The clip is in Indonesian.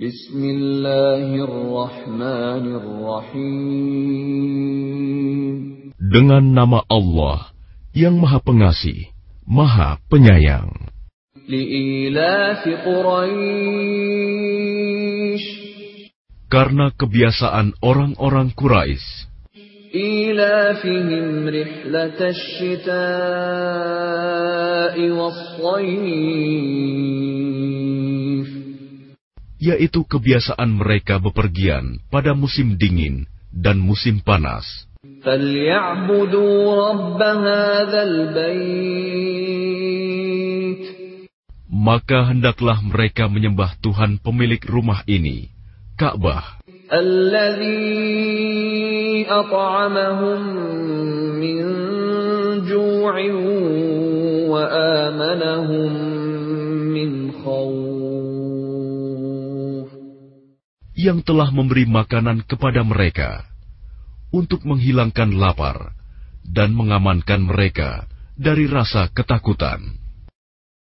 Bismillahirrahmanirrahim. Dengan nama Allah yang Maha Pengasih, Maha Penyayang. Karena kebiasaan orang-orang Quraisy إيلافهم رحلة الشتاء والصيف yaitu kebiasaan mereka bepergian pada musim dingin dan musim panas. Maka hendaklah mereka menyembah Tuhan pemilik rumah ini, Ka'bah. wa yang telah memberi makanan kepada mereka untuk menghilangkan lapar dan mengamankan mereka dari rasa ketakutan.